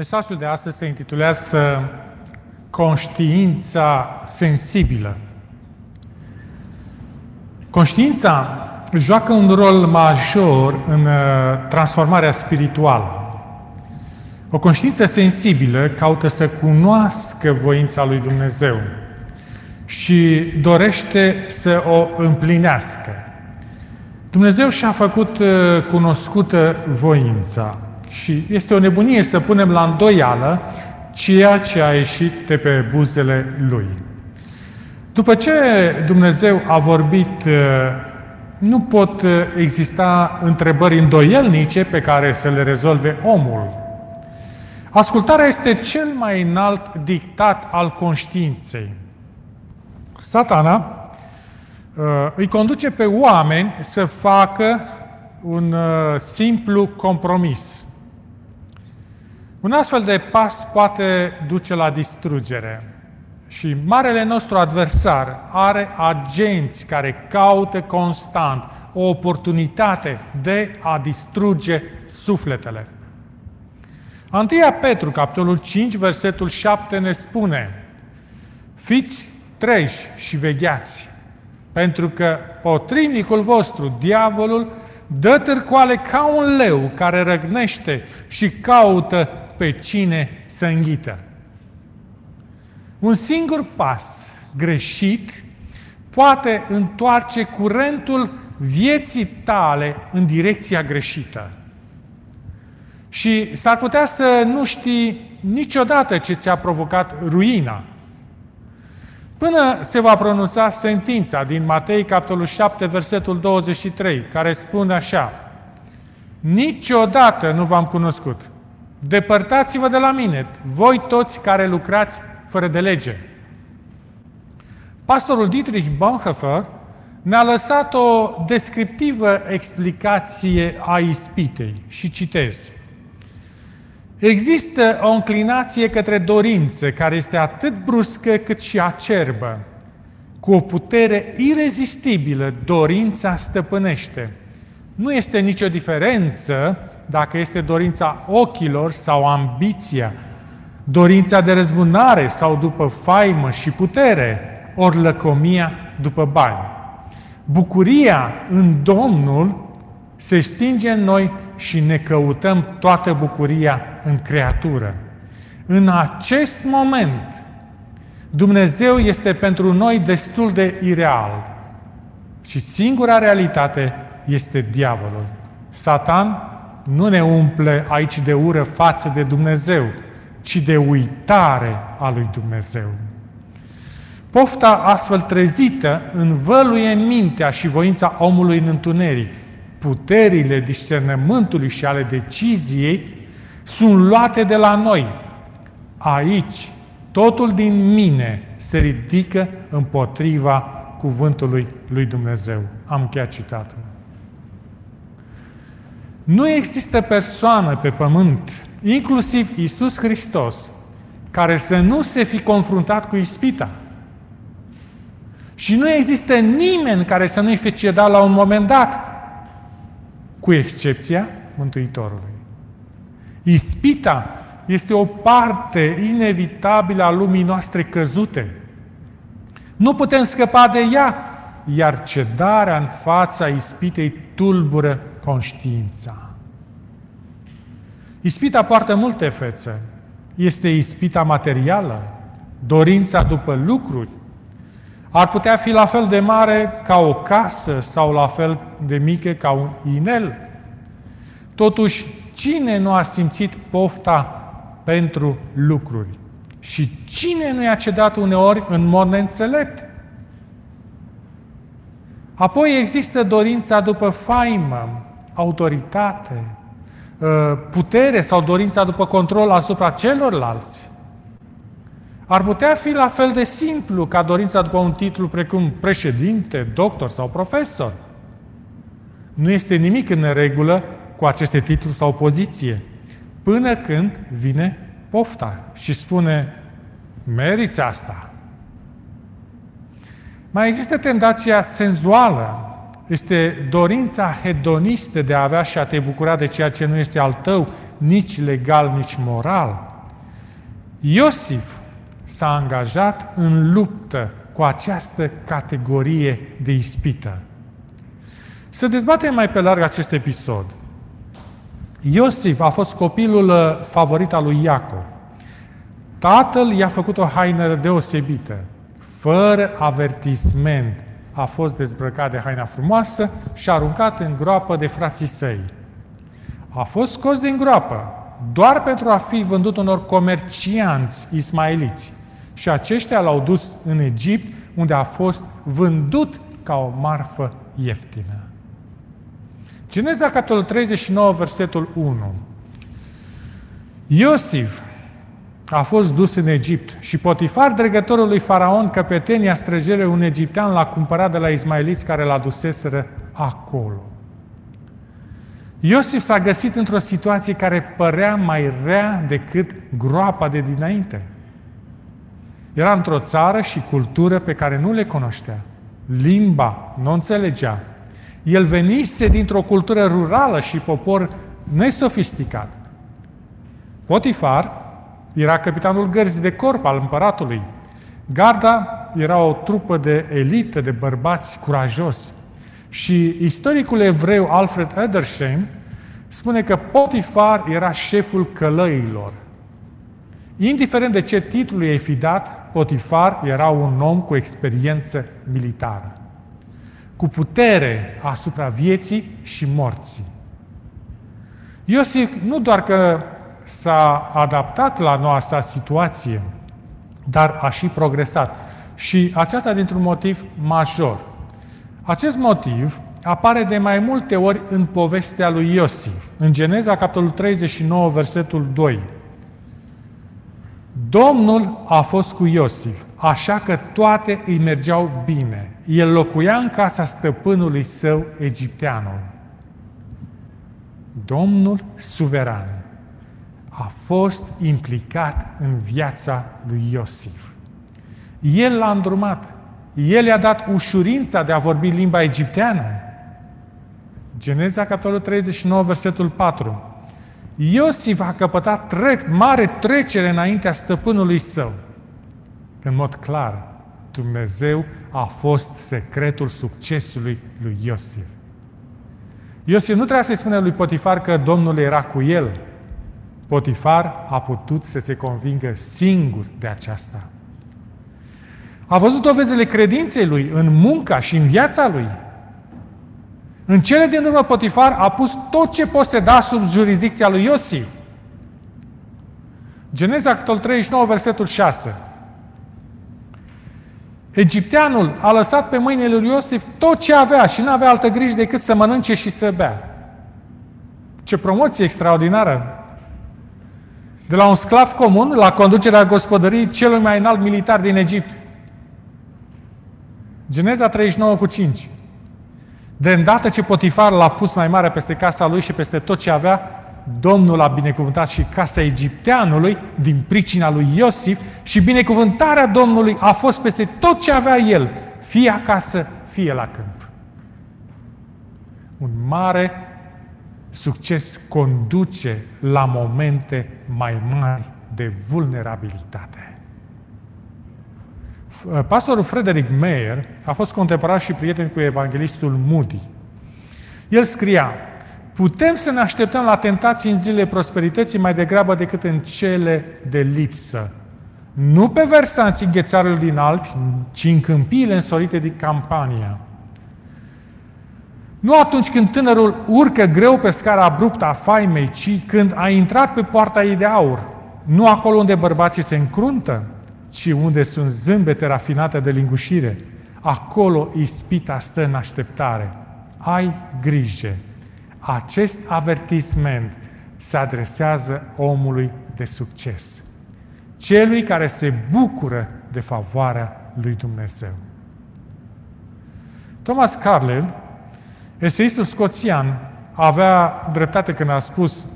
Mesajul de astăzi se intitulează Conștiința sensibilă. Conștiința joacă un rol major în uh, transformarea spirituală. O conștiință sensibilă caută să cunoască voința lui Dumnezeu și dorește să o împlinească. Dumnezeu și-a făcut uh, cunoscută voința și este o nebunie să punem la îndoială ceea ce a ieșit de pe buzele Lui. După ce Dumnezeu a vorbit, uh, nu pot uh, exista întrebări îndoielnice pe care să le rezolve omul. Ascultarea este cel mai înalt dictat al conștiinței. Satana uh, îi conduce pe oameni să facă un simplu compromis. Un astfel de pas poate duce la distrugere. Și marele nostru adversar are agenți care caută constant o oportunitate de a distruge sufletele. Antia Petru, capitolul 5, versetul 7 ne spune Fiți treji și vegheați, pentru că potrivnicul vostru, diavolul, dă târcoale ca un leu care răgnește și caută pe cine să înghită. Un singur pas greșit poate întoarce curentul vieții tale în direcția greșită. Și s-ar putea să nu știi niciodată ce ți-a provocat ruina. Până se va pronunța sentința din Matei, capitolul 7, versetul 23, care spune așa, Niciodată nu v-am cunoscut. Depărtați-vă de la mine, voi toți care lucrați fără de lege. Pastorul Dietrich Bonhoeffer ne-a lăsat o descriptivă explicație a ispitei și citez. Există o înclinație către dorință care este atât bruscă cât și acerbă. Cu o putere irezistibilă, dorința stăpânește. Nu este nicio diferență dacă este dorința ochilor sau ambiția, dorința de răzbunare sau după faimă și putere, ori lăcomia după bani. Bucuria în Domnul se stinge în noi și ne căutăm toată bucuria în creatură. În acest moment, Dumnezeu este pentru noi destul de ireal și singura realitate este diavolul. Satan nu ne umple aici de ură față de Dumnezeu, ci de uitare a lui Dumnezeu. Pofta astfel trezită învăluie mintea și voința omului în întuneric. Puterile discernământului și ale deciziei sunt luate de la noi. Aici, totul din mine se ridică împotriva cuvântului lui Dumnezeu. Am chiar citatul. Nu există persoană pe pământ, inclusiv Isus Hristos, care să nu se fi confruntat cu ispita. Și nu există nimeni care să nu-i fi cedat la un moment dat, cu excepția Mântuitorului. Ispita este o parte inevitabilă a lumii noastre căzute. Nu putem scăpa de ea, iar cedarea în fața ispitei tulbură conștiința. Ispita poartă multe fețe. Este ispita materială, dorința după lucruri. Ar putea fi la fel de mare ca o casă sau la fel de mică ca un inel. Totuși, cine nu a simțit pofta pentru lucruri? Și cine nu i-a cedat uneori în mod neînțelept? Apoi există dorința după faimă, autoritate, uh, putere sau dorința după control asupra celorlalți. Ar putea fi la fel de simplu ca dorința după un titlu precum președinte, doctor sau profesor. Nu este nimic în regulă cu aceste titluri sau poziție, până când vine pofta și spune, meriți asta. Mai există tentația senzuală, este dorința hedonistă de a avea și a te bucura de ceea ce nu este al tău, nici legal, nici moral. Iosif s-a angajat în luptă cu această categorie de ispită. Să dezbatem mai pe larg acest episod. Iosif a fost copilul uh, favorit al lui Iacov. Tatăl i-a făcut o haină deosebită. Fără avertisment a fost dezbrăcat de haina frumoasă și aruncat în groapă de frații săi. A fost scos din groapă doar pentru a fi vândut unor comercianți ismaeliți. Și aceștia l-au dus în Egipt, unde a fost vândut ca o marfă ieftină. Geneza, capitolul 39, versetul 1. Iosif a fost dus în Egipt și Potifar, dregătorul lui Faraon, căpetenia străjere un egiptean, l-a cumpărat de la ismaeliți care l-a duseseră acolo. Iosif s-a găsit într-o situație care părea mai rea decât groapa de dinainte. Era într-o țară și cultură pe care nu le cunoștea. Limba nu înțelegea. El venise dintr-o cultură rurală și popor nesofisticat. Potifar era capitanul gărzii de corp al împăratului. Garda era o trupă de elită, de bărbați curajos. Și istoricul evreu Alfred Edersheim spune că Potifar era șeful călăilor. Indiferent de ce titlu i-ai fi dat, Potifar era un om cu experiență militară, cu putere asupra vieții și morții. Iosif nu doar că s-a adaptat la noastră situație, dar a și progresat. Și aceasta dintr-un motiv major. Acest motiv apare de mai multe ori în povestea lui Iosif. În Geneza, capitolul 39, versetul 2. Domnul a fost cu Iosif, așa că toate îi mergeau bine. El locuia în casa stăpânului său, egipteanul. Domnul suveran a fost implicat în viața lui Iosif. El l-a îndrumat. El i-a dat ușurința de a vorbi limba egipteană. Geneza, capitolul 39, versetul 4. Iosif a căpătat tre- mare trecere înaintea stăpânului său. În mod clar, Dumnezeu a fost secretul succesului lui Iosif. Iosif nu trebuia să-i spună lui Potifar că Domnul era cu el. Potifar a putut să se convingă singur de aceasta. A văzut dovezele credinței lui în munca și în viața lui. În cele din urmă, Potifar a pus tot ce poseda sub jurisdicția lui Iosif. Geneza, capitolul 39, versetul 6. Egipteanul a lăsat pe mâinile lui Iosif tot ce avea și nu avea altă grijă decât să mănânce și să bea. Ce promoție extraordinară! De la un sclav comun la conducerea gospodăriei celui mai înalt militar din Egipt. Geneza 39 cu 5. De îndată ce Potifar l-a pus mai mare peste casa lui și peste tot ce avea, Domnul a binecuvântat și casa egipteanului din pricina lui Iosif și binecuvântarea Domnului a fost peste tot ce avea el, fie acasă, fie la câmp. Un mare succes conduce la momente mai mari de vulnerabilitate. Pastorul Frederick Mayer a fost contemporan și prieten cu evanghelistul Moody. El scria, putem să ne așteptăm la tentații în zilele prosperității mai degrabă decât în cele de lipsă. Nu pe versanții ghețarului din Alpi, ci în câmpiile însorite din campania. Nu atunci când tânărul urcă greu pe scara abruptă a faimei, ci când a intrat pe poarta ei de aur. Nu acolo unde bărbații se încruntă, ci unde sunt zâmbete rafinate de lingușire. Acolo ispita stă în așteptare. Ai grijă. Acest avertisment se adresează omului de succes. Celui care se bucură de favoarea lui Dumnezeu. Thomas Carlyle, eseistul scoțian, avea dreptate când a spus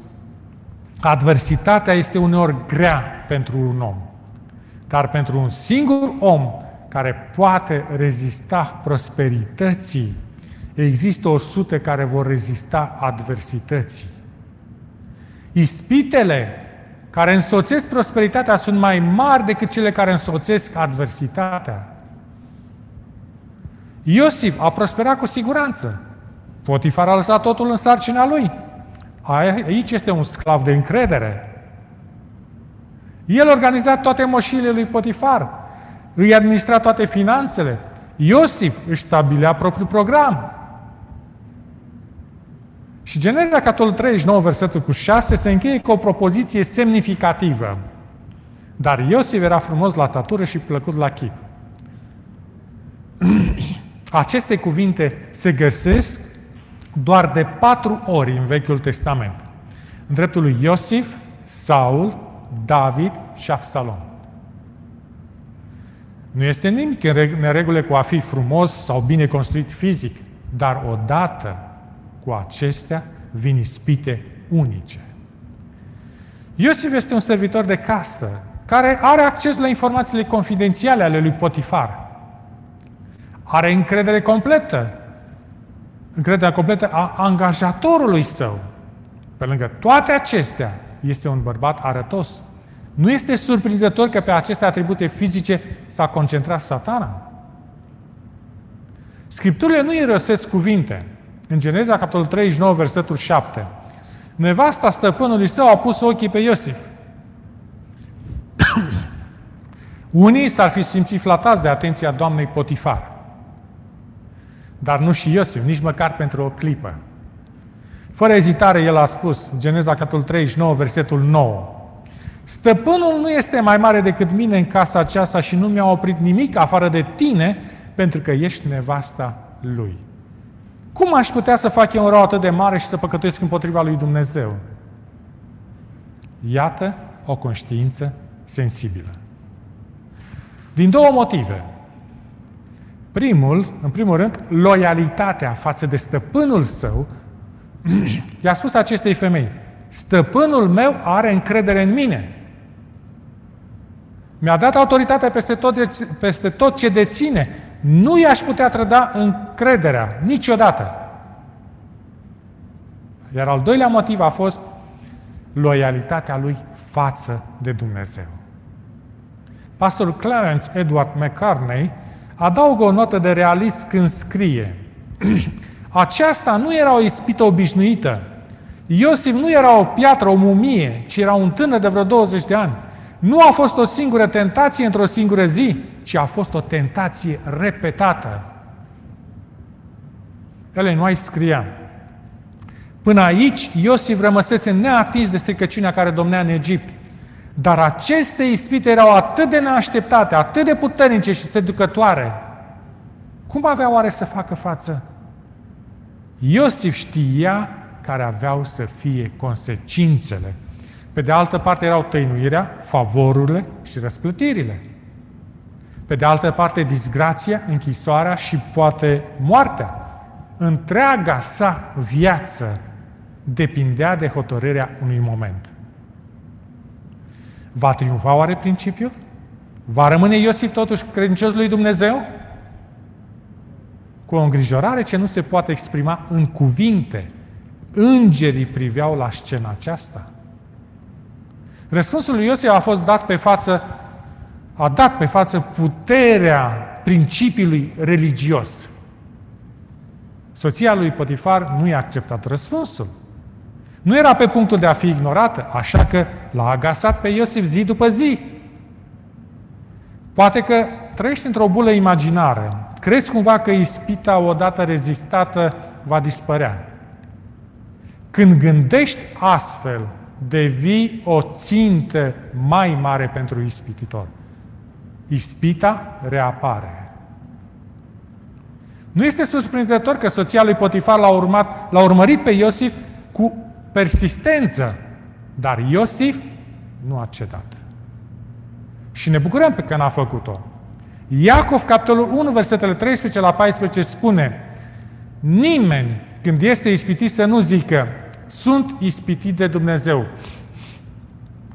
adversitatea este uneori grea pentru un om. Dar pentru un singur om care poate rezista prosperității, există o sute care vor rezista adversității. Ispitele care însoțesc prosperitatea sunt mai mari decât cele care însoțesc adversitatea. Iosif a prosperat cu siguranță. Potifar a lăsat totul în sarcina lui. Aici este un sclav de încredere. El organiza toate moșile lui Potifar, îi administra toate finanțele. Iosif își stabilea propriul program. Și Geneza, capitolul 39, versetul cu 6, se încheie cu o propoziție semnificativă. Dar Iosif era frumos la statură și plăcut la chip. Aceste cuvinte se găsesc doar de patru ori în Vechiul Testament. În dreptul lui Iosif, Saul, David și Absalom. Nu este nimic în neregule cu a fi frumos sau bine construit fizic, dar odată cu acestea vin ispite unice. Iosif este un servitor de casă care are acces la informațiile confidențiale ale lui Potifar. Are încredere completă, încrederea completă a angajatorului său. Pe lângă toate acestea, este un bărbat arătos. Nu este surprinzător că pe aceste atribute fizice s-a concentrat satana. Scripturile nu irosesc cuvinte. În Geneza, capitolul 39, versetul 7. Nevasta stăpânului său a pus ochii pe Iosif. Unii s-ar fi simțit flatați de atenția doamnei Potifar. Dar nu și Iosif, nici măcar pentru o clipă. Fără ezitare, el a spus, Geneza, capitolul 39, versetul 9. Stăpânul nu este mai mare decât mine în casa aceasta și nu mi-a oprit nimic afară de tine, pentru că ești nevasta lui. Cum aș putea să fac eu un rău atât de mare și să păcătuiesc împotriva lui Dumnezeu? Iată o conștiință sensibilă. Din două motive. Primul, în primul rând, loialitatea față de stăpânul său, i-a spus acestei femei, stăpânul meu are încredere în mine. Mi-a dat autoritatea peste tot, peste tot ce deține. Nu i-aș putea trăda încrederea, niciodată. Iar al doilea motiv a fost loialitatea lui față de Dumnezeu. Pastor Clarence Edward McCartney adaugă o notă de realism când scrie Aceasta nu era o ispită obișnuită. Iosif nu era o piatră, o mumie, ci era un tânăr de vreo 20 de ani. Nu a fost o singură tentație într-o singură zi, ci a fost o tentație repetată. Ele nu ai scria. Până aici, Iosif rămăsese neatins de stricăciunea care domnea în Egipt. Dar aceste ispite erau atât de neașteptate, atât de puternice și seducătoare. Cum avea oare să facă față? Iosif știa care aveau să fie consecințele. Pe de altă parte erau tăinuirea, favorurile și răsplătirile. Pe de altă parte, disgrația, închisoarea și poate moartea. Întreaga sa viață depindea de hotărârea unui moment. Va triumfa oare principiul? Va rămâne Iosif totuși credincios lui Dumnezeu? Cu o îngrijorare ce nu se poate exprima în cuvinte, îngerii priveau la scena aceasta. Răspunsul lui Iosif a fost dat pe față, a dat pe față puterea principiului religios. Soția lui Potifar nu i-a acceptat răspunsul. Nu era pe punctul de a fi ignorată, așa că l-a agasat pe Iosif zi după zi. Poate că trăiești într-o bulă imaginară. Crezi cumva că ispita odată rezistată va dispărea. Când gândești astfel, devii o țintă mai mare pentru ispititor. Ispita reapare. Nu este surprinzător că soția lui Potifar l-a, urmat, l-a urmărit pe Iosif cu persistență, dar Iosif nu a cedat. Și ne bucurăm pe că n-a făcut-o. Iacov, capitolul 1, versetele 13 la 14, spune Nimeni, când este ispitit, să nu zică sunt ispitit de Dumnezeu.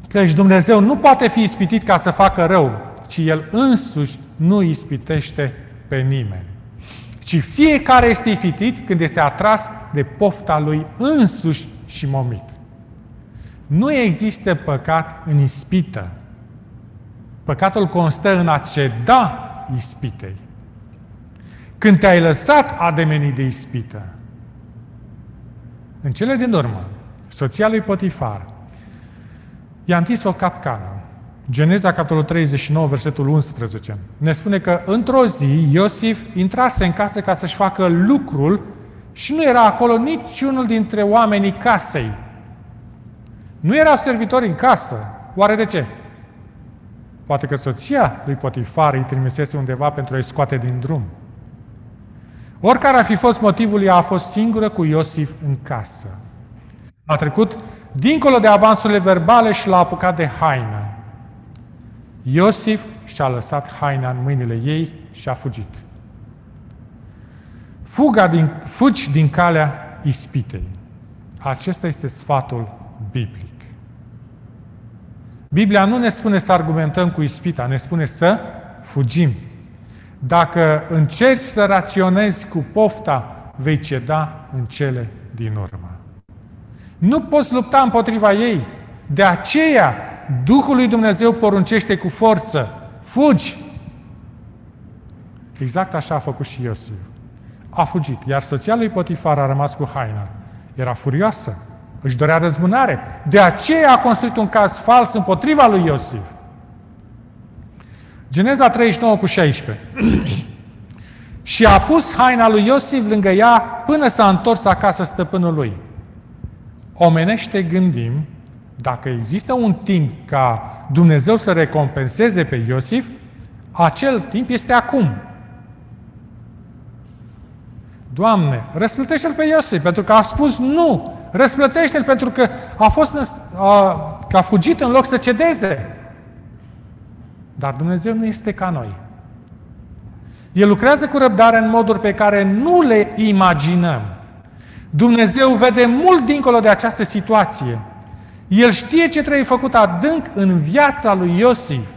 Căci Dumnezeu nu poate fi ispitit ca să facă rău, ci El însuși nu ispitește pe nimeni. Ci fiecare este ispitit când este atras de pofta lui însuși și momit. Nu există păcat în ispită. Păcatul constă în a ceda ispitei. Când te-ai lăsat ademenit de ispită, în cele din urmă, soția lui Potifar i-a întins o capcană. Geneza, capitolul 39, versetul 11, ne spune că într-o zi Iosif intrase în casă ca să-și facă lucrul și nu era acolo niciunul dintre oamenii casei. Nu erau servitori în casă. Oare de ce? Poate că soția lui Potifar îi trimisese undeva pentru a-i scoate din drum. Oricare ar fi fost motivul, ea a fost singură cu Iosif în casă. A trecut dincolo de avansurile verbale și l-a apucat de haină. Iosif și-a lăsat haina în mâinile ei și a fugit. Fuga din, fugi din calea ispitei. Acesta este sfatul biblic. Biblia nu ne spune să argumentăm cu ispita, ne spune să fugim. Dacă încerci să raționezi cu pofta, vei ceda în cele din urmă. Nu poți lupta împotriva ei. De aceea, Duhul lui Dumnezeu poruncește cu forță. Fugi! Exact așa a făcut și Iosif. A fugit, iar soția lui Potifar a rămas cu haina. Era furioasă, își dorea răzbunare. De aceea a construit un caz fals împotriva lui Iosif. Geneza 39 cu 16. și a pus haina lui Iosif lângă ea până s-a întors acasă stăpânul lui. Omenește gândim, dacă există un timp ca Dumnezeu să recompenseze pe Iosif, acel timp este acum. Doamne, răsplătește-l pe Iosif, pentru că a spus nu. Răsplătește-l pentru că a, fost în, a, că a fugit în loc să cedeze. Dar Dumnezeu nu este ca noi. El lucrează cu răbdare în moduri pe care nu le imaginăm. Dumnezeu vede mult dincolo de această situație. El știe ce trebuie făcut adânc în viața lui Iosif.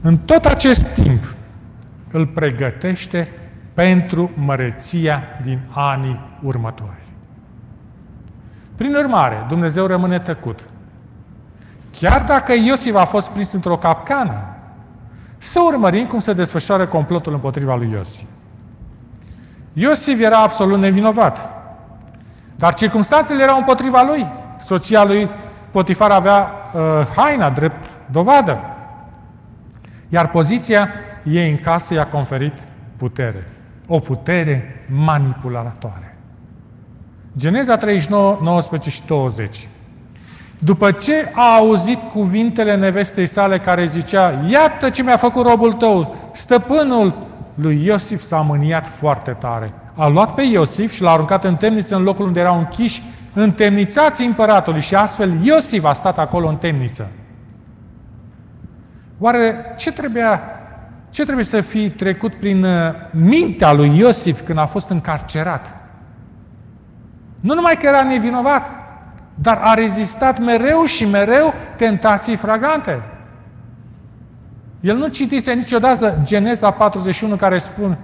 În tot acest timp îl pregătește pentru măreția din anii următori. Prin urmare, Dumnezeu rămâne tăcut. Chiar dacă Iosif a fost prins într-o capcană, să urmărim cum se desfășoară complotul împotriva lui Iosif. Iosif era absolut nevinovat. Dar circunstanțele erau împotriva lui. Soția lui Potifar avea uh, haina drept dovadă. Iar poziția ei în casă i-a conferit putere. O putere manipulatoare. Geneza 39, 19 și 20. După ce a auzit cuvintele nevestei sale care zicea, iată ce mi-a făcut robul tău, stăpânul lui Iosif s-a mâniat foarte tare. A luat pe Iosif și l-a aruncat în temniță în locul unde erau închiși întemnițații împăratului și astfel Iosif a stat acolo în temniță. Oare ce trebuia, ce trebuie să fi trecut prin uh, mintea lui Iosif când a fost încarcerat? Nu numai că era nevinovat, dar a rezistat mereu și mereu tentații fragante. El nu citise niciodată Geneza 41 care spune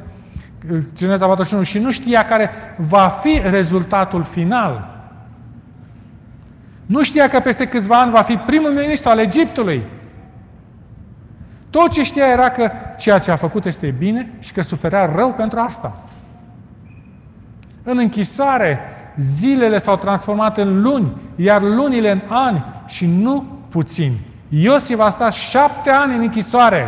Geneza 41 și nu știa care va fi rezultatul final. Nu știa că peste câțiva ani va fi primul ministru al Egiptului. Tot ce știa era că ceea ce a făcut este bine și că suferea rău pentru asta. În închisoare, zilele s-au transformat în luni, iar lunile în ani și nu puțin. Iosif a stat șapte ani în închisoare.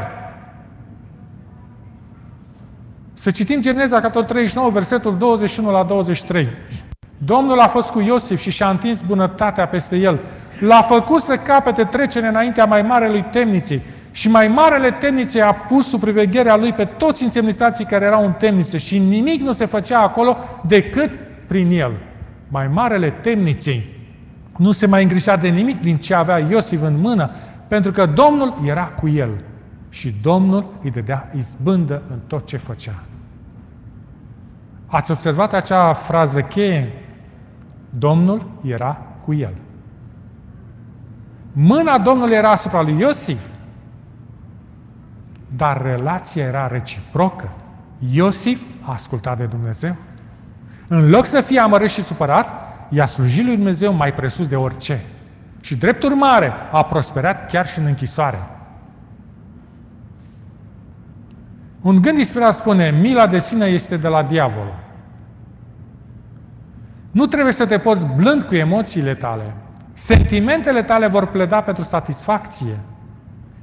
Să citim Geneza, capitolul 39, versetul 21 la 23. Domnul a fost cu Iosif și și-a întins bunătatea peste el. L-a făcut să capete trecere înaintea mai marelui temniței și mai marele temniței a pus sub privegherea lui pe toți înțemnitații care erau în temniță și nimic nu se făcea acolo decât prin el. Mai marele temniței nu se mai îngrișea de nimic din ce avea Iosif în mână, pentru că Domnul era cu el și Domnul îi dădea izbândă în tot ce făcea. Ați observat acea frază cheie? Domnul era cu el. Mâna Domnului era asupra lui Iosif, dar relația era reciprocă. Iosif a ascultat de Dumnezeu. În loc să fie amărât și supărat, i-a slujit lui Dumnezeu mai presus de orice. Și drept urmare a prosperat chiar și în închisoare. Un gând inspirat spune, mila de sine este de la diavol. Nu trebuie să te poți blând cu emoțiile tale. Sentimentele tale vor pleda pentru satisfacție.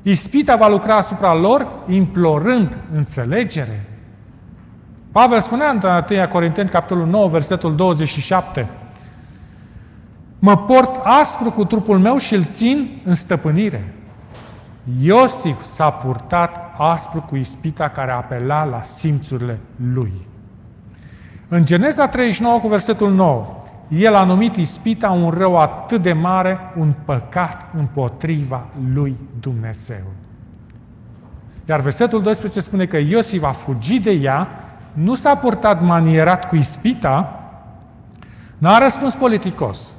Ispita va lucra asupra lor implorând înțelegere. Pavel spunea în 1 Corinteni, capitolul 9, versetul 27, Mă port aspru cu trupul meu și îl țin în stăpânire. Iosif s-a purtat aspru cu ispita care apela la simțurile lui. În Geneza 39 cu versetul 9, el a numit ispita un rău atât de mare, un păcat împotriva lui Dumnezeu. Iar versetul 12 spune că Iosif a fugit de ea, nu s-a purtat manierat cu ispita, n-a răspuns politicos.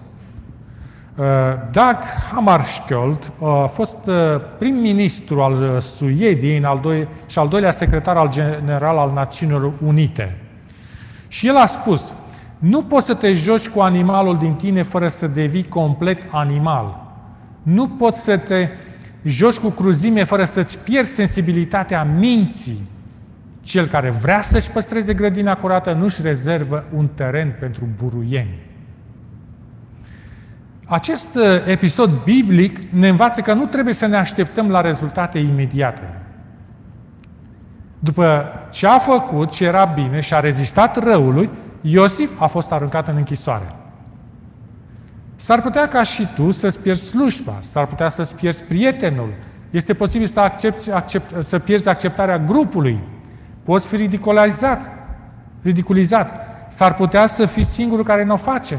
Uh, Dag Hammarskjöld a fost uh, prim-ministru al uh, Suediei al doi, și al doilea secretar al general al Națiunilor Unite. Și el a spus, nu poți să te joci cu animalul din tine fără să devii complet animal. Nu poți să te joci cu cruzime fără să-ți pierzi sensibilitatea minții. Cel care vrea să-și păstreze grădina curată nu-și rezervă un teren pentru buruieni. Acest uh, episod biblic ne învață că nu trebuie să ne așteptăm la rezultate imediate. După ce a făcut ce era bine și a rezistat răului, Iosif a fost aruncat în închisoare. S-ar putea ca și tu să-ți pierzi slujba, s-ar putea să-ți pierzi prietenul, este posibil să, accepti, accept, să pierzi acceptarea grupului, poți fi ridiculizat, ridiculizat, s-ar putea să fii singurul care nu o face.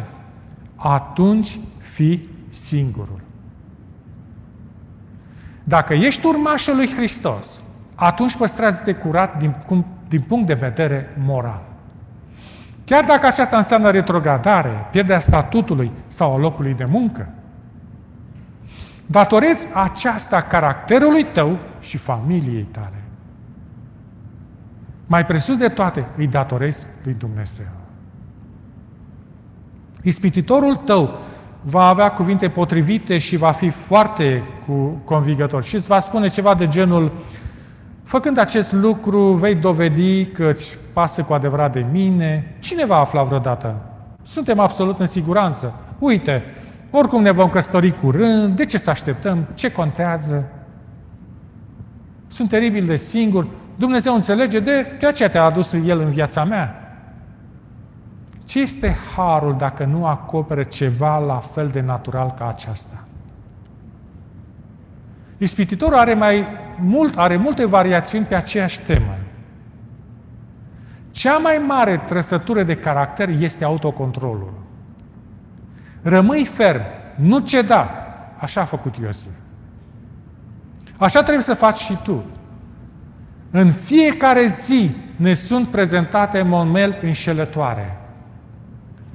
Atunci fi singurul. Dacă ești urmașul lui Hristos, atunci păstrează-te curat din, din punct de vedere moral. Chiar dacă aceasta înseamnă retrogradare, pierderea statutului sau a locului de muncă. Datorezi aceasta caracterului tău și familiei tale. Mai presus de toate, îi datorezi lui Dumnezeu. Ispititorul tău va avea cuvinte potrivite și va fi foarte convingător și îți va spune ceva de genul Făcând acest lucru, vei dovedi că îți pasă cu adevărat de mine. Cine va afla vreodată? Suntem absolut în siguranță. Uite, oricum ne vom căsători curând, de ce să așteptăm? Ce contează? Sunt teribil de singur. Dumnezeu înțelege de ceea ce te-a adus El în viața mea. Ce este harul dacă nu acoperă ceva la fel de natural ca aceasta? Ispititorul are, mai mult, are multe variațiuni pe aceeași temă. Cea mai mare trăsătură de caracter este autocontrolul. Rămâi ferm, nu ceda. Așa a făcut Iosif. Așa trebuie să faci și tu. În fiecare zi ne sunt prezentate monmel înșelătoare.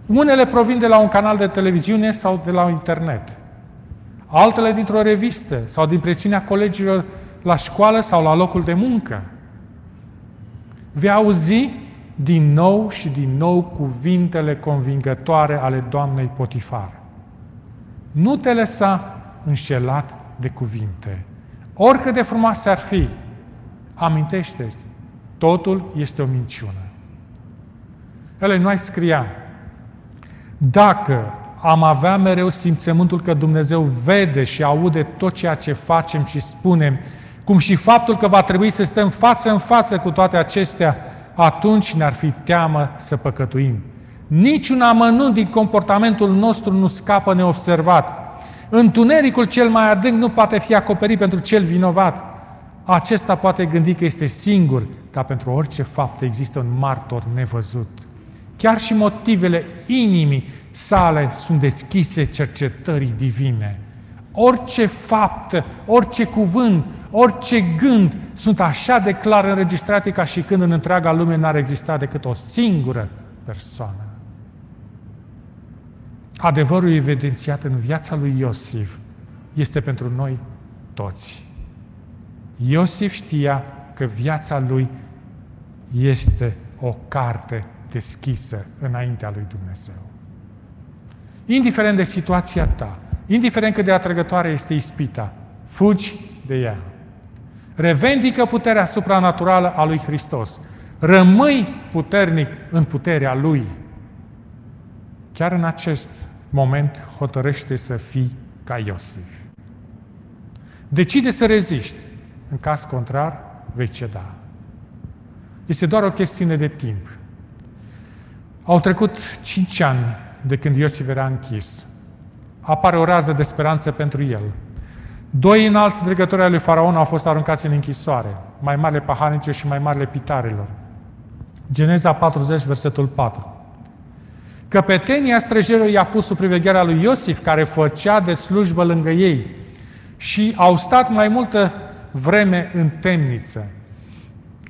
Unele provin de la un canal de televiziune sau de la internet. Altele dintr-o revistă sau din presiunea colegilor la școală sau la locul de muncă. Vei auzi din nou și din nou cuvintele convingătoare ale Doamnei Potifar. Nu te lăsa înșelat de cuvinte. Oricât de frumoase ar fi, amintește-ți, totul este o minciună. Ele nu ai scria, dacă am avea mereu simțământul că Dumnezeu vede și aude tot ceea ce facem și spunem, cum și faptul că va trebui să stăm față în față cu toate acestea, atunci ne-ar fi teamă să păcătuim. Niciun amănunt din comportamentul nostru nu scapă neobservat. Întunericul cel mai adânc nu poate fi acoperit pentru cel vinovat. Acesta poate gândi că este singur, dar pentru orice fapt există un martor nevăzut. Chiar și motivele inimii sale sunt deschise cercetării divine. Orice faptă, orice cuvânt, orice gând sunt așa de clar înregistrate ca și când în întreaga lume n-ar exista decât o singură persoană. Adevărul evidențiat în viața lui Iosif este pentru noi toți. Iosif știa că viața lui este o carte deschisă înaintea lui Dumnezeu. indiferent de situația ta, indiferent cât de atrăgătoare este ispita, fugi de ea. Revendică puterea supranaturală a lui Hristos. Rămâi puternic în puterea lui. Chiar în acest moment hotărăște să fii ca Iosif. Decide să reziști. În caz contrar, vei ceda. Este doar o chestiune de timp. Au trecut cinci ani de când Iosif era închis. Apare o rază de speranță pentru el. Doi înalți dregători ai lui Faraon au fost aruncați în închisoare, mai marile pahanice și mai marile pitarelor. Geneza 40, versetul 4. Căpetenia străjerilor i-a pus sub privegherea lui Iosif, care făcea de slujbă lângă ei. Și au stat mai multă vreme în temniță.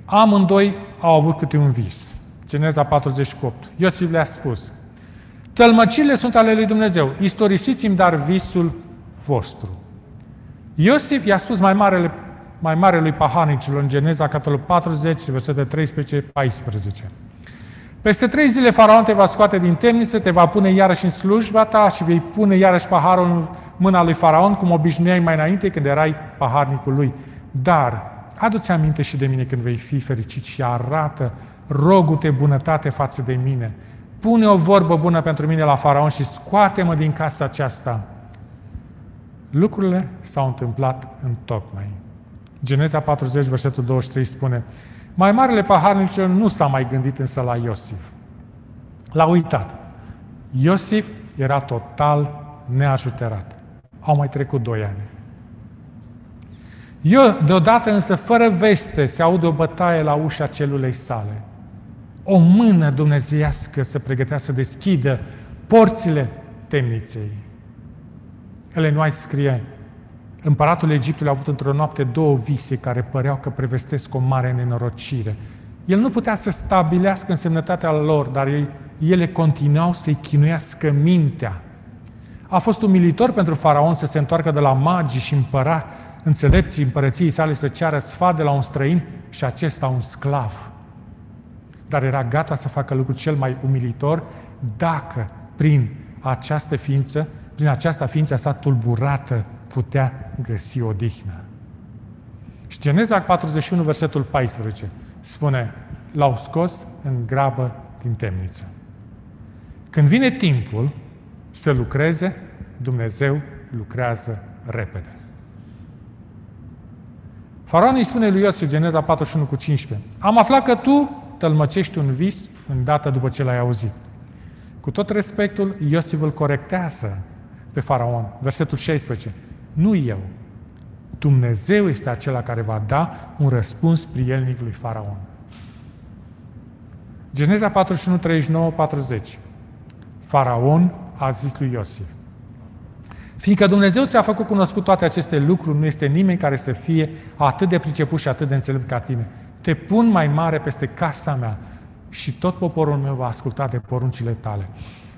Amândoi au avut câte un vis. Geneza 48. Iosif le-a spus, Tălmăcile sunt ale lui Dumnezeu, istorisiți-mi dar visul vostru. Iosif i-a spus mai marele, mai marelui pahanicilor în Geneza, capitolul 40, versetele 13-14. Peste trei zile faraon te va scoate din temniță, te va pune iarăși în slujba ta și vei pune iarăși paharul în mâna lui faraon, cum obișnuiai mai înainte când erai paharnicul lui. Dar adu-ți aminte și de mine când vei fi fericit și arată, rogu-te bunătate față de mine. Pune o vorbă bună pentru mine la faraon și scoate-mă din casa aceasta. Lucrurile s-au întâmplat în tocmai. Geneza 40, versetul 23 spune mai marele paharnicilor nu s-a mai gândit însă la Iosif. L-a uitat. Iosif era total neajuterat. Au mai trecut doi ani. Eu, deodată însă, fără veste, se aude o bătaie la ușa celulei sale. O mână dumnezeiască se pregătea să deschidă porțile temniței. Ellen White scrie, Împăratul Egiptului a avut într-o noapte două vise care păreau că prevestesc o mare nenorocire. El nu putea să stabilească însemnătatea lor, dar ei, ele continuau să-i chinuiască mintea. A fost umilitor pentru faraon să se întoarcă de la magii și împăra înțelepții împărăției sale să ceară sfat de la un străin și acesta un sclav. Dar era gata să facă lucrul cel mai umilitor dacă prin această ființă, prin această ființă sa tulburată putea găsi odihnă. Și Geneza 41, versetul 14, spune, l-au scos în grabă din temniță. Când vine timpul să lucreze, Dumnezeu lucrează repede. Faraon îi spune lui Iosif, Geneza 41 cu 15, Am aflat că tu tălmăcești un vis în data după ce l-ai auzit. Cu tot respectul, Iosif îl corectează pe Faraon. Versetul 16. Nu eu. Dumnezeu este acela care va da un răspuns prielnic lui Faraon. Geneza 41, 39, 40. Faraon a zis lui Iosif, Fiindcă Dumnezeu ți-a făcut cunoscut toate aceste lucruri, nu este nimeni care să fie atât de priceput și atât de înțelept ca tine. Te pun mai mare peste casa mea și tot poporul meu va asculta de poruncile tale.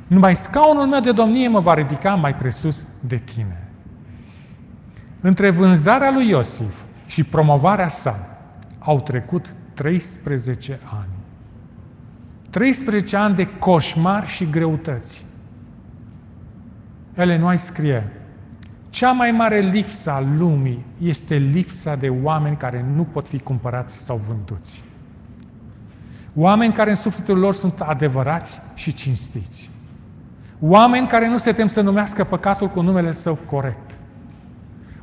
Numai scaunul meu de domnie mă va ridica mai presus de tine. Între vânzarea lui Iosif și promovarea sa au trecut 13 ani. 13 ani de coșmar și greutăți. Ellen White scrie, cea mai mare lipsă a lumii este lipsa de oameni care nu pot fi cumpărați sau vânduți. Oameni care în sufletul lor sunt adevărați și cinstiți. Oameni care nu se tem să numească păcatul cu numele său corect.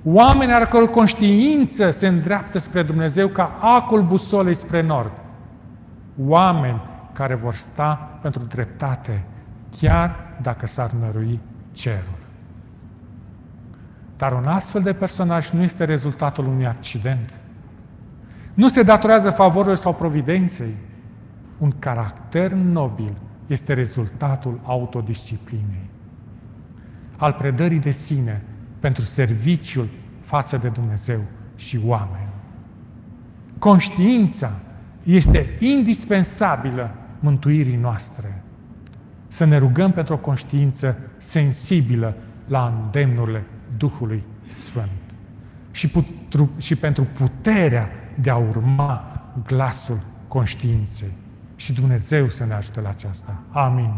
Oameni al căror conștiință se îndreaptă spre Dumnezeu ca acul busolei spre nord. Oameni care vor sta pentru dreptate, chiar dacă s-ar nărui cerul. Dar un astfel de personaj nu este rezultatul unui accident. Nu se datorează favorilor sau providenței. Un caracter nobil este rezultatul autodisciplinei, al predării de sine, pentru serviciul față de Dumnezeu și oameni. Conștiința este indispensabilă mântuirii noastre. Să ne rugăm pentru o conștiință sensibilă la îndemnurile Duhului Sfânt și, putru, și pentru puterea de a urma glasul conștiinței. Și Dumnezeu să ne ajute la aceasta. Amin.